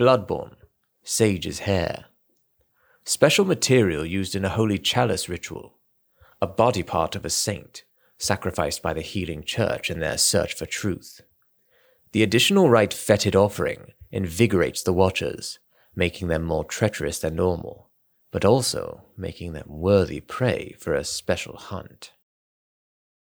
Bloodborne, sage's hair. Special material used in a holy chalice ritual. A body part of a saint, sacrificed by the healing church in their search for truth. The additional rite fetid offering invigorates the watchers, making them more treacherous than normal, but also making them worthy prey for a special hunt.